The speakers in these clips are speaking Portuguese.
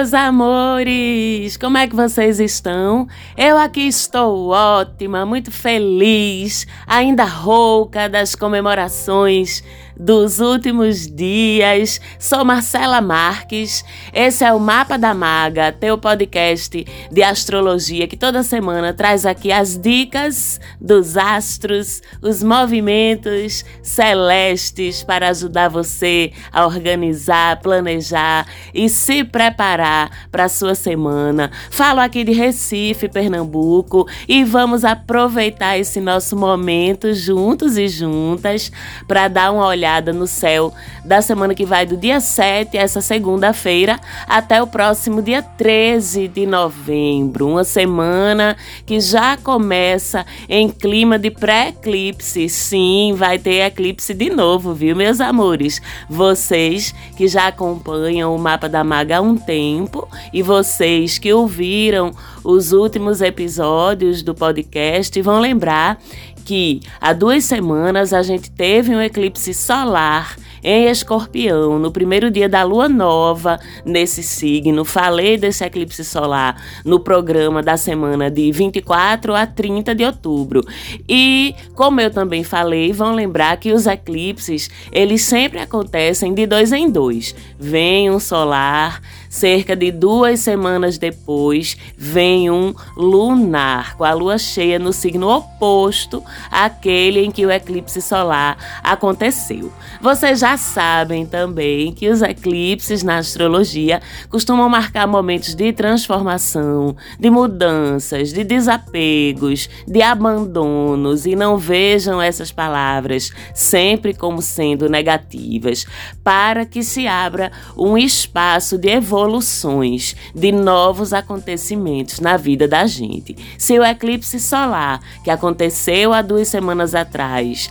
Meus amores! Como é que vocês estão? Eu aqui estou ótima, muito feliz, ainda rouca das comemorações dos últimos dias. Sou Marcela Marques. Esse é o Mapa da Maga, teu podcast de astrologia que toda semana traz aqui as dicas dos astros, os movimentos celestes para ajudar você a organizar, planejar e se preparar para a sua semana. Falo aqui de Recife, Pernambuco e vamos aproveitar esse nosso momento juntos e juntas para dar uma olhada no céu da semana que vai do dia 7, essa segunda-feira, até o próximo dia 13 de novembro. Uma semana que já começa em clima de pré-eclipse. Sim, vai ter eclipse de novo, viu, meus amores? Vocês que já acompanham o mapa da maga há um tempo e vocês que ouviram os últimos episódios do podcast vão lembrar que há duas semanas a gente teve um eclipse solar em Escorpião, no primeiro dia da lua nova nesse signo. Falei desse eclipse solar no programa da semana de 24 a 30 de outubro. E, como eu também falei, vão lembrar que os eclipses, eles sempre acontecem de dois em dois. Vem um solar, cerca de duas semanas depois, vem um lunar, com a lua cheia no signo oposto àquele em que o eclipse solar aconteceu. Vocês já sabem também que os eclipses na astrologia costumam marcar momentos de transformação, de mudanças, de desapegos, de abandonos e não vejam essas palavras sempre como sendo negativas, para que se abra um espaço de evoluções, de novos acontecimentos na vida da gente. Se o eclipse solar que aconteceu há duas semanas atrás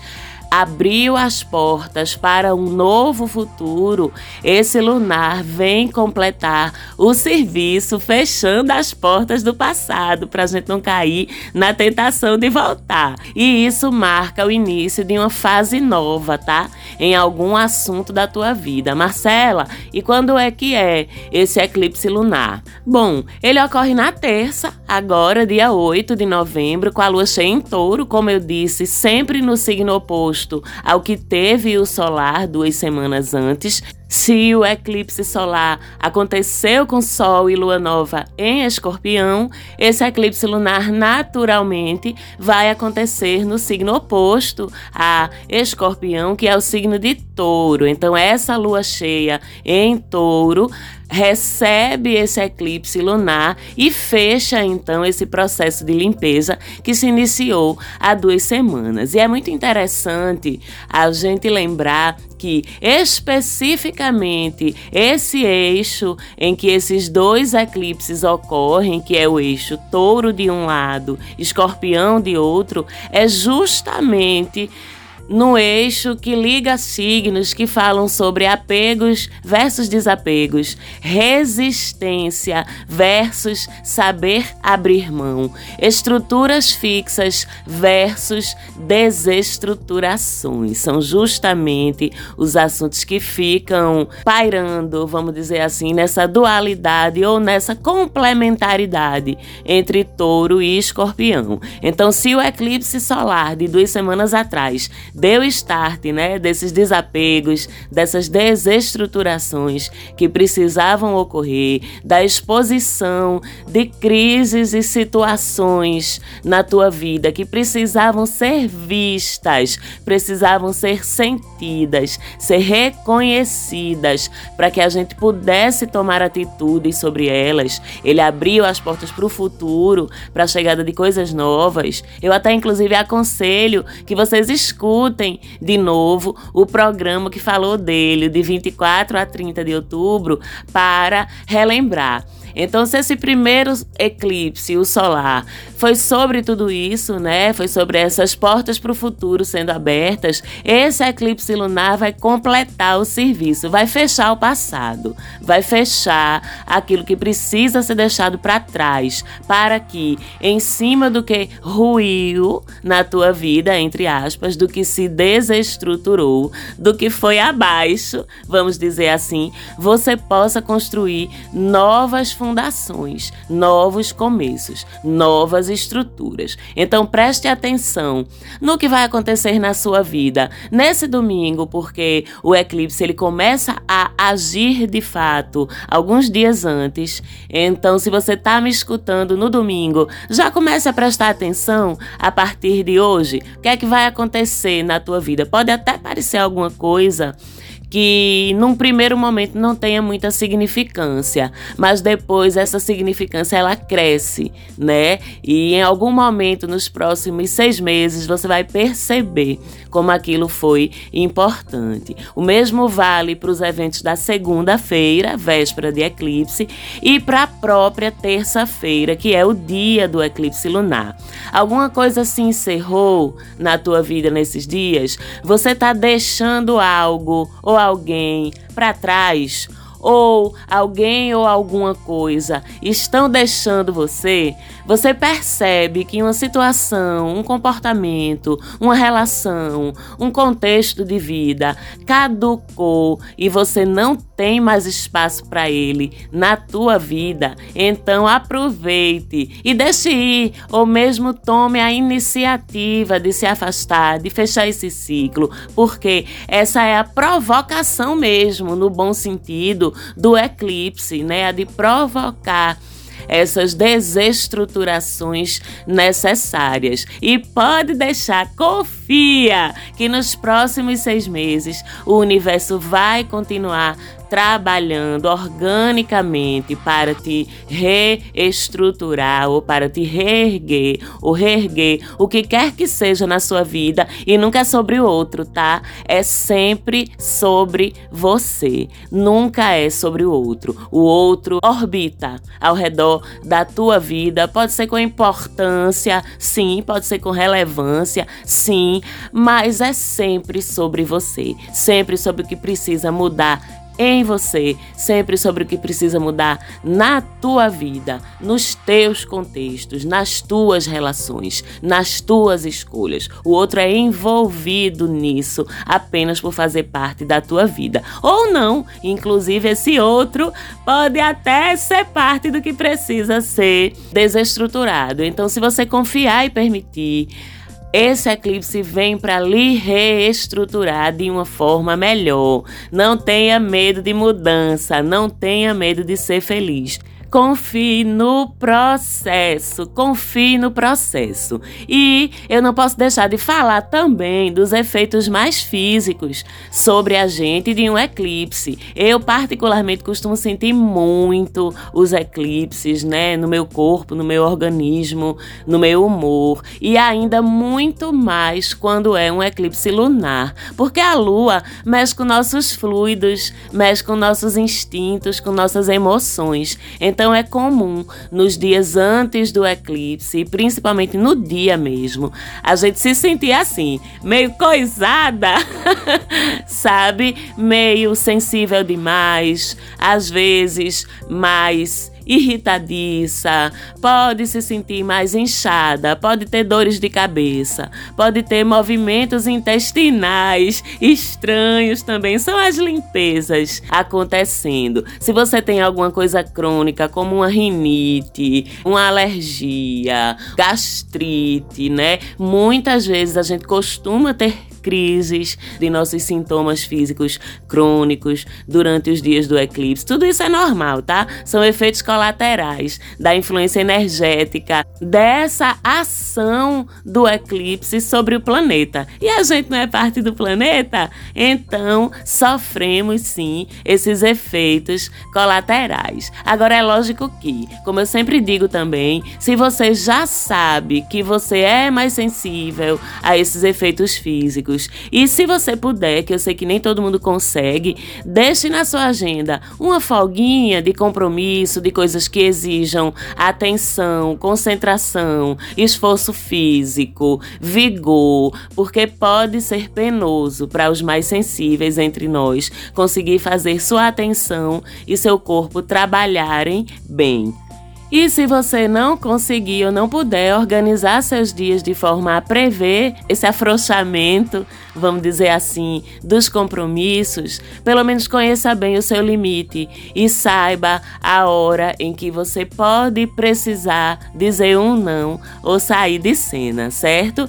abriu as portas para um novo futuro, esse lunar vem completar o serviço, fechando as portas do passado, para a gente não cair na tentação de voltar. E isso marca o início de uma fase nova, tá? Em algum assunto da tua vida. Marcela, e quando é que é esse eclipse lunar? Bom, ele ocorre na terça, agora, dia 8 de novembro, com a lua cheia em touro, como eu disse, sempre no signo oposto ao que teve o solar duas semanas antes, se o eclipse solar aconteceu com Sol e Lua Nova em Escorpião, esse eclipse lunar naturalmente vai acontecer no signo oposto a Escorpião, que é o signo de Touro. Então, essa lua cheia em Touro recebe esse eclipse lunar e fecha então esse processo de limpeza que se iniciou há duas semanas. E é muito interessante a gente lembrar que especificamente esse eixo em que esses dois eclipses ocorrem, que é o eixo touro de um lado, escorpião de outro, é justamente no eixo que liga signos que falam sobre apegos versus desapegos, resistência versus saber abrir mão, estruturas fixas versus desestruturações. São justamente os assuntos que ficam pairando, vamos dizer assim, nessa dualidade ou nessa complementaridade entre touro e escorpião. Então, se o eclipse solar de duas semanas atrás deu start, né, desses desapegos, dessas desestruturações que precisavam ocorrer, da exposição de crises e situações na tua vida que precisavam ser vistas, precisavam ser sentidas, ser reconhecidas, para que a gente pudesse tomar atitudes sobre elas. Ele abriu as portas para o futuro, para a chegada de coisas novas. Eu até inclusive aconselho que vocês escutem escutem de novo o programa que falou dele, de 24 a 30 de outubro, para relembrar. Então, se esse primeiro eclipse, o solar, foi sobre tudo isso, né? Foi sobre essas portas para o futuro sendo abertas, esse eclipse lunar vai completar o serviço, vai fechar o passado, vai fechar aquilo que precisa ser deixado para trás, para que, em cima do que ruiu na tua vida, entre aspas, do que se se desestruturou, do que foi abaixo, vamos dizer assim, você possa construir novas fundações, novos começos, novas estruturas. Então preste atenção no que vai acontecer na sua vida nesse domingo, porque o eclipse ele começa a agir de fato alguns dias antes. Então, se você está me escutando no domingo, já comece a prestar atenção a partir de hoje. O que é que vai acontecer na tua vida? Pode até parecer alguma coisa que num primeiro momento não tenha muita significância, mas depois essa significância ela cresce, né? E em algum momento nos próximos seis meses você vai perceber como aquilo foi importante. O mesmo vale para os eventos da segunda-feira, véspera de eclipse, e para a própria terça-feira, que é o dia do eclipse lunar. Alguma coisa se encerrou na tua vida nesses dias? Você está deixando algo ou alguém para trás ou alguém ou alguma coisa estão deixando você, você percebe que uma situação, um comportamento, uma relação, um contexto de vida caducou e você não tem mais espaço para ele na tua vida, então aproveite e deixe ir, ou mesmo tome a iniciativa de se afastar, de fechar esse ciclo, porque essa é a provocação mesmo, no bom sentido do eclipse, né? A de provocar essas desestruturações necessárias. E pode deixar, confia que nos próximos seis meses o universo vai continuar trabalhando organicamente para te reestruturar ou para te reerguer ou reerguer o que quer que seja na sua vida e nunca é sobre o outro, tá? É sempre sobre você, nunca é sobre o outro. O outro orbita ao redor da tua vida, pode ser com importância, sim, pode ser com relevância, sim, mas é sempre sobre você, sempre sobre o que precisa mudar em você, sempre sobre o que precisa mudar na tua vida, nos teus contextos, nas tuas relações, nas tuas escolhas. O outro é envolvido nisso apenas por fazer parte da tua vida. Ou não, inclusive esse outro pode até ser parte do que precisa ser desestruturado. Então, se você confiar e permitir, esse eclipse vem para lhe reestruturar de uma forma melhor. Não tenha medo de mudança, não tenha medo de ser feliz. Confie no processo, confie no processo. E eu não posso deixar de falar também dos efeitos mais físicos sobre a gente de um eclipse. Eu particularmente costumo sentir muito os eclipses, né, no meu corpo, no meu organismo, no meu humor e ainda muito mais quando é um eclipse lunar, porque a lua mexe com nossos fluidos, mexe com nossos instintos, com nossas emoções. Então, então é comum nos dias antes do eclipse, principalmente no dia mesmo, a gente se sentir assim, meio coisada, sabe? Meio sensível demais, às vezes mais irritadiça, pode se sentir mais inchada, pode ter dores de cabeça, pode ter movimentos intestinais estranhos também. São as limpezas acontecendo. Se você tem alguma coisa crônica, como uma rinite, uma alergia, gastrite, né? Muitas vezes a gente costuma ter crises, de nossos sintomas físicos crônicos durante os dias do eclipse. Tudo isso é normal, tá? São efeitos colaterais da influência energética dessa ação do eclipse sobre o planeta. E a gente não é parte do planeta? Então, sofremos sim esses efeitos colaterais. Agora é lógico que, como eu sempre digo também, se você já sabe que você é mais sensível a esses efeitos físicos, E se você puder, que eu sei que nem todo mundo consegue, deixe na sua agenda uma folguinha de compromisso, de coisas que exijam atenção, concentração, esforço físico, vigor, porque pode ser penoso para os mais sensíveis entre nós conseguir fazer sua atenção e seu corpo trabalharem bem. E se você não conseguir ou não puder organizar seus dias de forma a prever esse afrouxamento, vamos dizer assim, dos compromissos, pelo menos conheça bem o seu limite e saiba a hora em que você pode precisar dizer um não ou sair de cena, certo?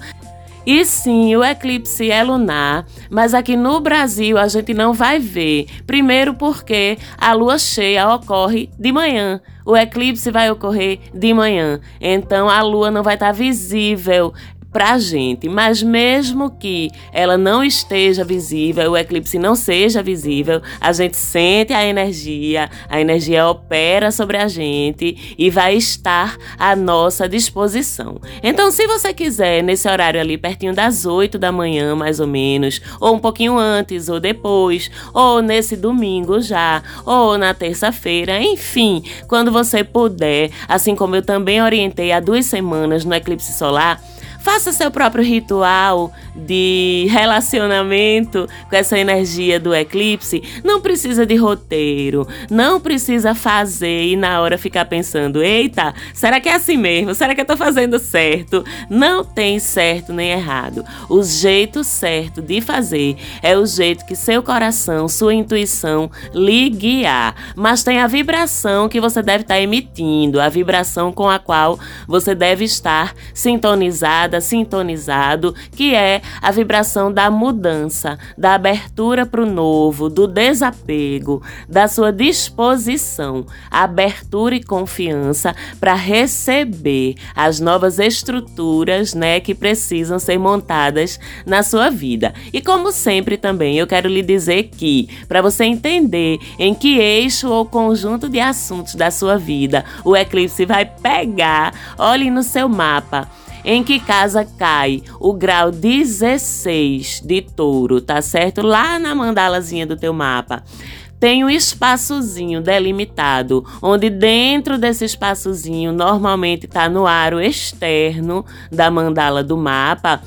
E sim, o eclipse é lunar, mas aqui no Brasil a gente não vai ver. Primeiro porque a lua cheia ocorre de manhã. O eclipse vai ocorrer de manhã, então a lua não vai estar visível para a gente. Mas mesmo que ela não esteja visível, o eclipse não seja visível, a gente sente a energia, a energia opera sobre a gente e vai estar à nossa disposição. Então, se você quiser, nesse horário ali, pertinho das 8 da manhã, mais ou menos, ou um pouquinho antes ou depois, ou nesse domingo já, ou na terça-feira, enfim, quando você puder, assim como eu também orientei há duas semanas no eclipse solar Faça seu próprio ritual de relacionamento com essa energia do eclipse. Não precisa de roteiro, não precisa fazer e na hora ficar pensando: eita, será que é assim mesmo? Será que eu tô fazendo certo? Não tem certo nem errado. O jeito certo de fazer é o jeito que seu coração, sua intuição lhe guiar. Mas tem a vibração que você deve estar emitindo, a vibração com a qual você deve estar sintonizado sintonizado, que é a vibração da mudança, da abertura para o novo, do desapego, da sua disposição, abertura e confiança para receber as novas estruturas, né, que precisam ser montadas na sua vida. E como sempre também, eu quero lhe dizer que para você entender em que eixo ou conjunto de assuntos da sua vida o eclipse vai pegar, olhe no seu mapa em que casa cai o grau 16 de touro, tá certo? Lá na mandalazinha do teu mapa tem um espaçozinho delimitado, onde dentro desse espaçozinho normalmente está no aro externo da mandala do mapa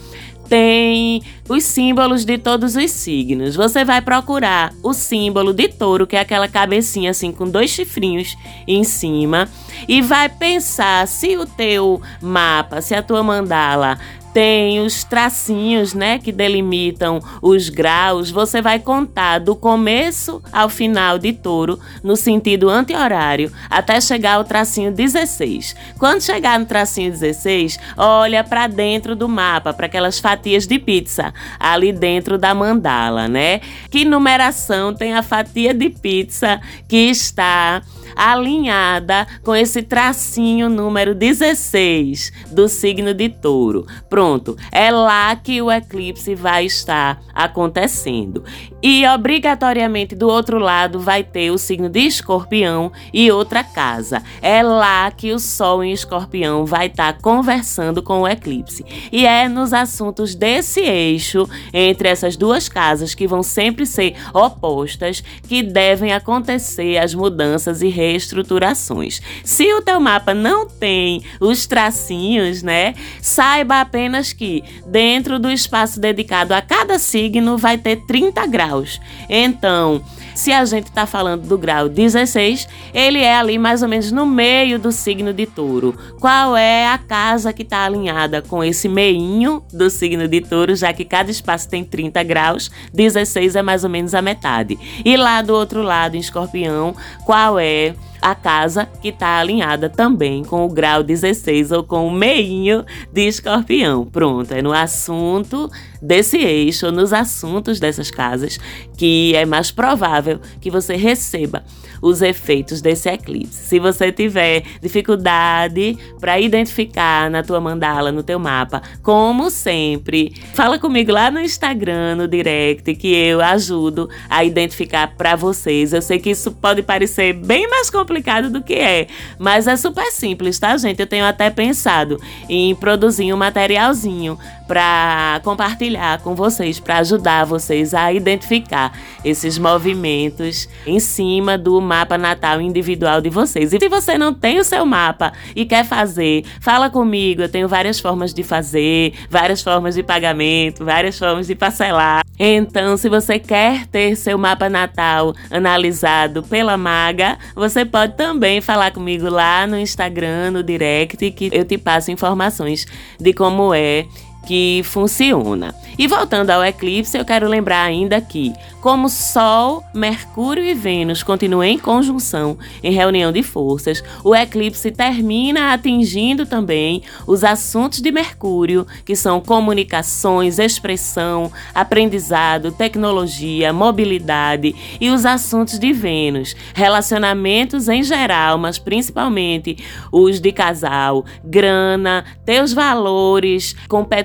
tem os símbolos de todos os signos. Você vai procurar o símbolo de touro, que é aquela cabecinha assim com dois chifrinhos em cima, e vai pensar se o teu mapa, se a tua mandala tem os tracinhos, né, que delimitam os graus. Você vai contar do começo ao final de touro, no sentido anti-horário, até chegar ao tracinho 16. Quando chegar no tracinho 16, olha para dentro do mapa, para aquelas fatias de pizza ali dentro da mandala, né? Que numeração tem a fatia de pizza que está alinhada com esse tracinho número 16 do signo de Touro. Pronto, é lá que o eclipse vai estar acontecendo. E obrigatoriamente do outro lado vai ter o signo de Escorpião e outra casa. É lá que o Sol em Escorpião vai estar conversando com o eclipse. E é nos assuntos desse eixo entre essas duas casas que vão sempre ser opostas que devem acontecer as mudanças e reestruturações. Se o teu mapa não tem os tracinhos, né? Saiba apenas que dentro do espaço dedicado a cada signo vai ter 30 graus. Então, se a gente está falando do grau 16, ele é ali mais ou menos no meio do signo de touro. Qual é a casa que está alinhada com esse meinho do signo de touro, já que cada espaço tem 30 graus, 16 é mais ou menos a metade. E lá do outro lado, em escorpião, qual é a casa que está alinhada também com o grau 16 ou com o meinho de escorpião. Pronto, é no assunto desse eixo, nos assuntos dessas casas, que é mais provável que você receba os efeitos desse eclipse. Se você tiver dificuldade para identificar na tua mandala, no teu mapa, como sempre, fala comigo lá no Instagram, no direct, que eu ajudo a identificar para vocês. Eu sei que isso pode parecer bem mais complicado do que é, mas é super simples, tá, gente? Eu tenho até pensado em produzir um materialzinho para compartilhar com vocês, para ajudar vocês a identificar esses movimentos em cima do mapa natal individual de vocês. E se você não tem o seu mapa e quer fazer, fala comigo. Eu tenho várias formas de fazer, várias formas de pagamento, várias formas de parcelar. Então, se você quer ter seu mapa natal analisado pela Maga, você pode também falar comigo lá no Instagram, no direct, que eu te passo informações de como é que funciona. E voltando ao eclipse, eu quero lembrar ainda que, como Sol, Mercúrio e Vênus continuam em conjunção em reunião de forças, o eclipse termina atingindo também os assuntos de Mercúrio, que são comunicações, expressão, aprendizado, tecnologia, mobilidade, e os assuntos de Vênus, relacionamentos em geral, mas principalmente os de casal, grana, teus valores,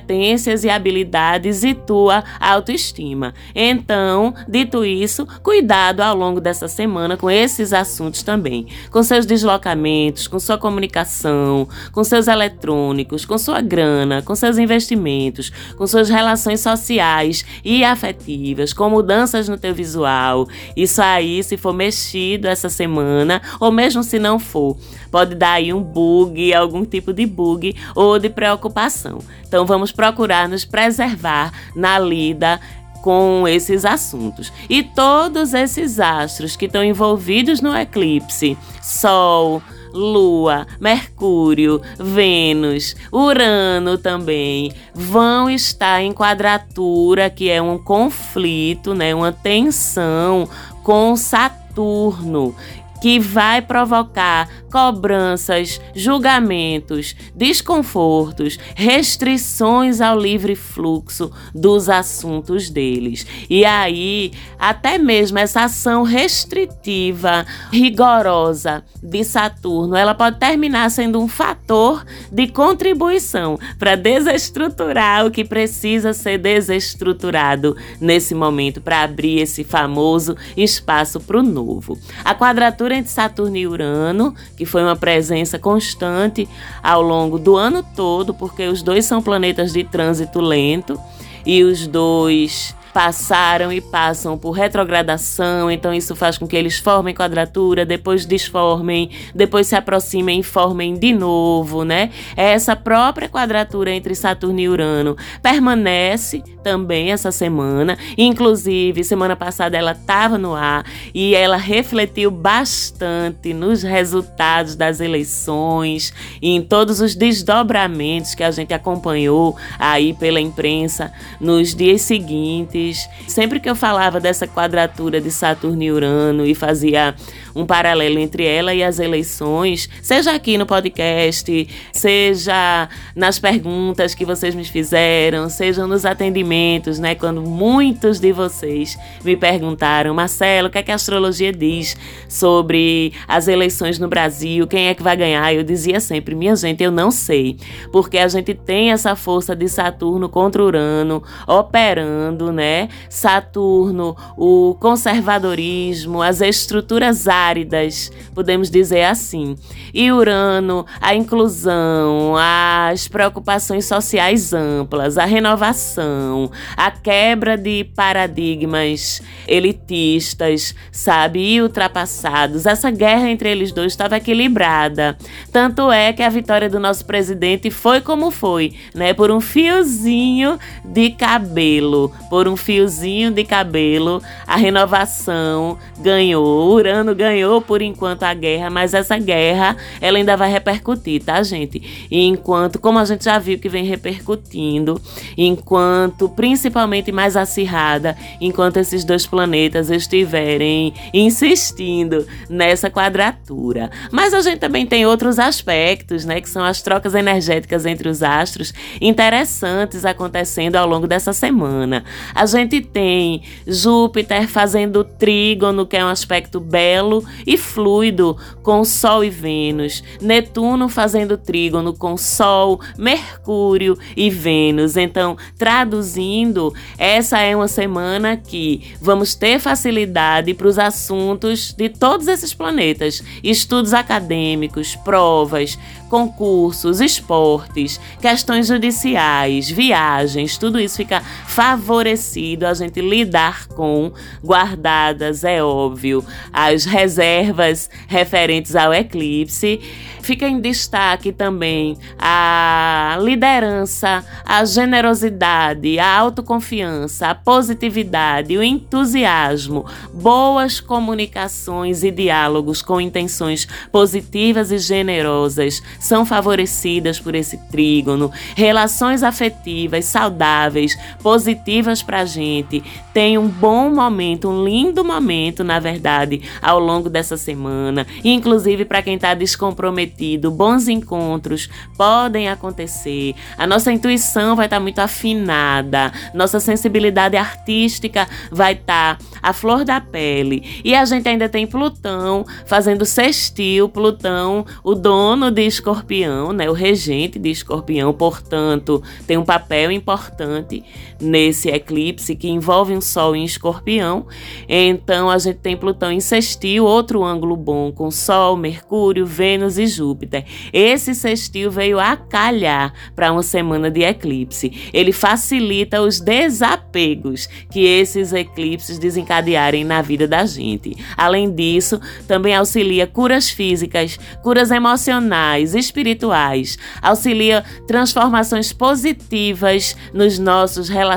competências e habilidades e tua autoestima. Então, dito isso, cuidado ao longo dessa semana com esses assuntos também, com seus deslocamentos, com sua comunicação, com seus eletrônicos, com sua grana, com seus investimentos, com suas relações sociais e afetivas, com mudanças no teu visual. Isso aí, se for mexido essa semana, ou mesmo se não for, pode dar aí um bug, algum tipo de bug ou de preocupação. Então vamos procurar nos preservar na lida com esses assuntos. E todos esses astros que estão envolvidos no eclipse, Sol, Lua, Mercúrio, Vênus, Urano também vão estar em quadratura, que é um conflito, né, uma tensão com Saturno que vai provocar cobranças, julgamentos, desconfortos, restrições ao livre fluxo dos assuntos deles. E aí, até mesmo essa ação restritiva, rigorosa de Saturno, ela pode terminar sendo um fator de contribuição para desestruturar o que precisa ser desestruturado nesse momento para abrir esse famoso espaço para o novo. A quadratura entre Saturno e Urano que foi uma presença constante ao longo do ano todo, porque os dois são planetas de trânsito lento e os dois passaram e passam por retrogradação, então isso faz com que eles formem quadratura, depois desformem, depois se aproximem e formem de novo, né? Essa própria quadratura entre Saturno e Urano permanece também essa semana. Inclusive, semana passada ela estava no ar e ela refletiu bastante nos resultados das eleições e em todos os desdobramentos que a gente acompanhou aí pela imprensa nos dias seguintes. Sempre que eu falava dessa quadratura de Saturno e Urano e fazia um paralelo entre ela e as eleições, seja aqui no podcast, seja nas perguntas que vocês me fizeram, seja nos atendimentos, né? Quando muitos de vocês me perguntaram, Marcelo, o que é que a astrologia diz sobre as eleições no Brasil? Quem é que vai ganhar? Eu dizia sempre, minha gente, eu não sei, porque a gente tem essa força de Saturno contra Urano operando, né? Saturno, o conservadorismo, as estruturas áridas, podemos dizer assim. E Urano, a inclusão, as preocupações sociais amplas, a renovação, a quebra de paradigmas elitistas, sabe, e ultrapassados. Essa guerra entre eles dois estava equilibrada. Tanto é que a vitória do nosso presidente foi como foi, né? Por um fiozinho de cabelo, por um fiozinho de cabelo, a renovação ganhou. Urano ganhou ganhou por enquanto a guerra, mas essa guerra ela ainda vai repercutir, tá, gente? E enquanto, como a gente já viu que vem repercutindo, enquanto principalmente mais acirrada, enquanto esses dois planetas estiverem insistindo nessa quadratura. Mas a gente também tem outros aspectos, né, que são as trocas energéticas entre os astros interessantes acontecendo ao longo dessa semana. A gente tem Júpiter fazendo trígono, que é um aspecto belo e fluido com Sol e Vênus, Netuno fazendo trígono com Sol, Mercúrio e Vênus. Então, traduzindo, essa é uma semana que vamos ter facilidade para os assuntos de todos esses planetas, estudos acadêmicos, provas, concursos, esportes, questões judiciais, viagens, tudo isso fica favorecido a gente lidar com, guardadas, é óbvio, as reservas referentes ao eclipse. Fica em destaque também a liderança, a generosidade, a autoconfiança, a positividade, o entusiasmo, boas comunicações e diálogos com intenções positivas e generosas são favorecidas por esse trígono. Relações afetivas saudáveis, positivas para a gente. Tem um bom momento, um lindo momento, na verdade, ao longo dessa semana. Inclusive para quem está descomprometido, bons encontros podem acontecer. A nossa intuição vai estar tá muito afinada, nossa sensibilidade artística vai estar tá a flor da pele. E a gente ainda tem Plutão fazendo sextil, Plutão, o dono de Escorpião, né, o regente de Escorpião, portanto, tem um papel importante nesse eclipse que envolve um Sol em Escorpião. Então a gente tem Plutão em sextil, outro ângulo bom com Sol, Mercúrio, Vênus e Júpiter. Esse sextil veio a calhar para uma semana de eclipse. Ele facilita os desapegos que esses eclipses desencadearem na vida da gente. Além disso, também auxilia curas físicas, curas emocionais, espirituais, auxilia transformações positivas nos nossos relacionamentos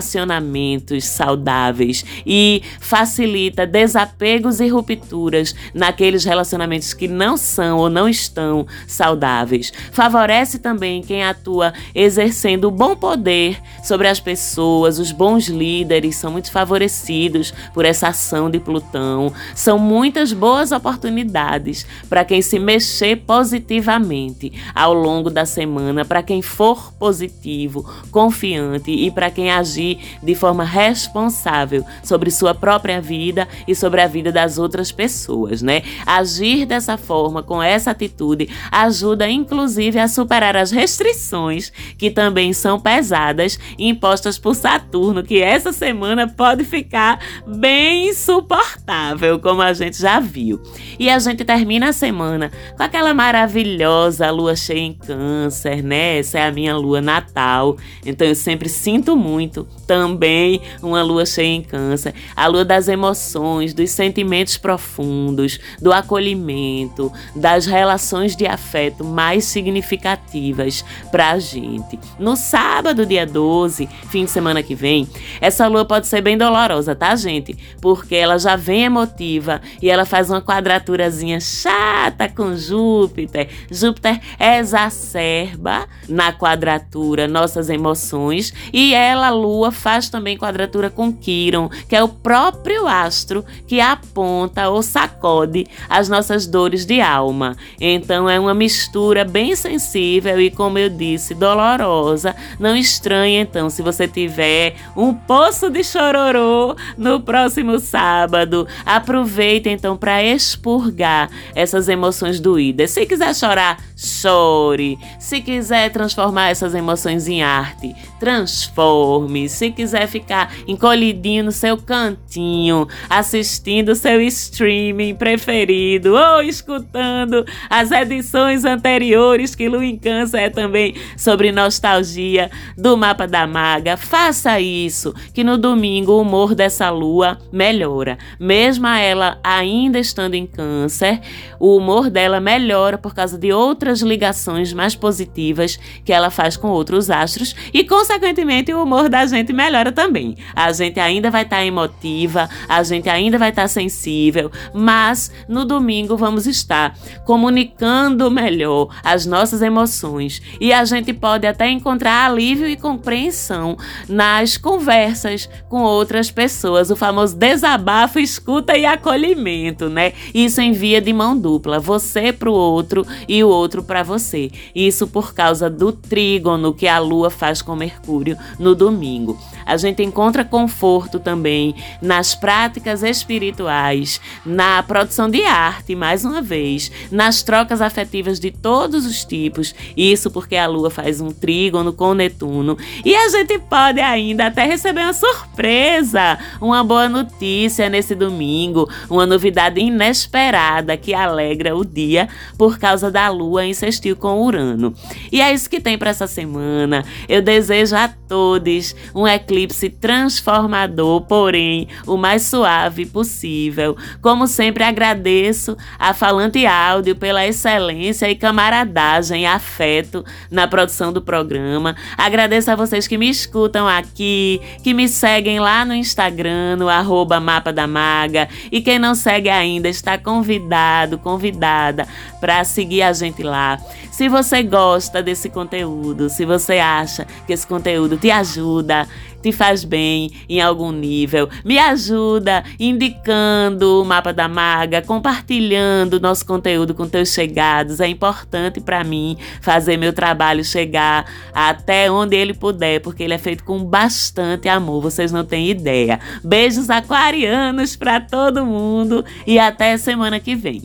saudáveis e facilita desapegos e rupturas naqueles relacionamentos que não são ou não estão saudáveis. Favorece também quem atua exercendo bom poder sobre as pessoas, os bons líderes são muito favorecidos por essa ação de Plutão. São muitas boas oportunidades para quem se mexer positivamente ao longo da semana, para quem for positivo, confiante e para quem agir de forma responsável sobre sua própria vida e sobre a vida das outras pessoas, né? Agir dessa forma, com essa atitude, ajuda inclusive a superar as restrições que também são pesadas impostas por Saturno, que essa semana pode ficar bem insuportável, como a gente já viu. E a gente termina a semana com aquela maravilhosa lua cheia em Câncer, né? Essa é a minha lua natal, então eu sempre sinto muito também uma lua cheia em Câncer, a lua das emoções, dos sentimentos profundos, do acolhimento, das relações de afeto mais significativas para a gente. No sábado, dia 12, fim de semana que vem, essa lua pode ser bem dolorosa, tá, gente? Porque ela já vem emotiva e ela faz uma quadraturazinha chata com Júpiter. Júpiter exacerba na quadratura nossas emoções e ela, lua, faz também quadratura com Quiron, que é o próprio astro que aponta ou sacode as nossas dores de alma. Então é uma mistura bem sensível e, como eu disse, dolorosa. Não estranhe então se você tiver um poço de chororô no próximo sábado. Aproveite então para expurgar essas emoções doídas. Se quiser chorar, chore. Se quiser transformar essas emoções em arte, transforme. Se quiser ficar encolhidinho no seu cantinho, assistindo seu streaming preferido ou escutando as edições anteriores que Lu Câncer é também sobre nostalgia do mapa da maga, faça isso, que no domingo o humor dessa lua melhora. Mesmo ela ainda estando em câncer, o humor dela melhora por causa de outras ligações mais positivas que ela faz com outros astros e, consequentemente, o humor da gente melhora também. A gente ainda vai estar tá emotiva, a gente ainda vai estar tá sensível, mas no domingo vamos estar comunicando melhor as nossas emoções e a gente pode até encontrar alívio e compreensão nas conversas com outras pessoas, o famoso desabafo, escuta e acolhimento, né? Isso em via de mão dupla, você para o outro e o outro para você. Isso por causa do trígono que a Lua faz com Mercúrio no domingo. A gente encontra conforto também nas práticas espirituais, na produção de arte, mais uma vez, nas trocas afetivas de todos os tipos. Isso porque a Lua faz um trígono com Netuno. E a gente pode ainda até receber uma surpresa, uma boa notícia nesse domingo, uma novidade inesperada que alegra o dia por causa da Lua em sextil com Urano. E é isso que tem para essa semana. Eu desejo a todos um eclipse transformador, porém o mais suave possível. Como sempre, agradeço a Falante Áudio pela excelência e camaradagem afeto na produção do programa. Agradeço a vocês que me escutam aqui, que me seguem lá no Instagram, no arroba Mapa da Maga. E quem não segue ainda está convidado, convidada para seguir a gente lá. Se você gosta desse conteúdo, se você acha que esse conteúdo te ajuda, te faz bem em algum nível, me ajuda indicando o mapa da maga, compartilhando nosso conteúdo com teus chegados. É importante para mim fazer meu trabalho chegar até onde ele puder, porque ele é feito com bastante amor, vocês não têm ideia. Beijos aquarianos para todo mundo e até semana que vem.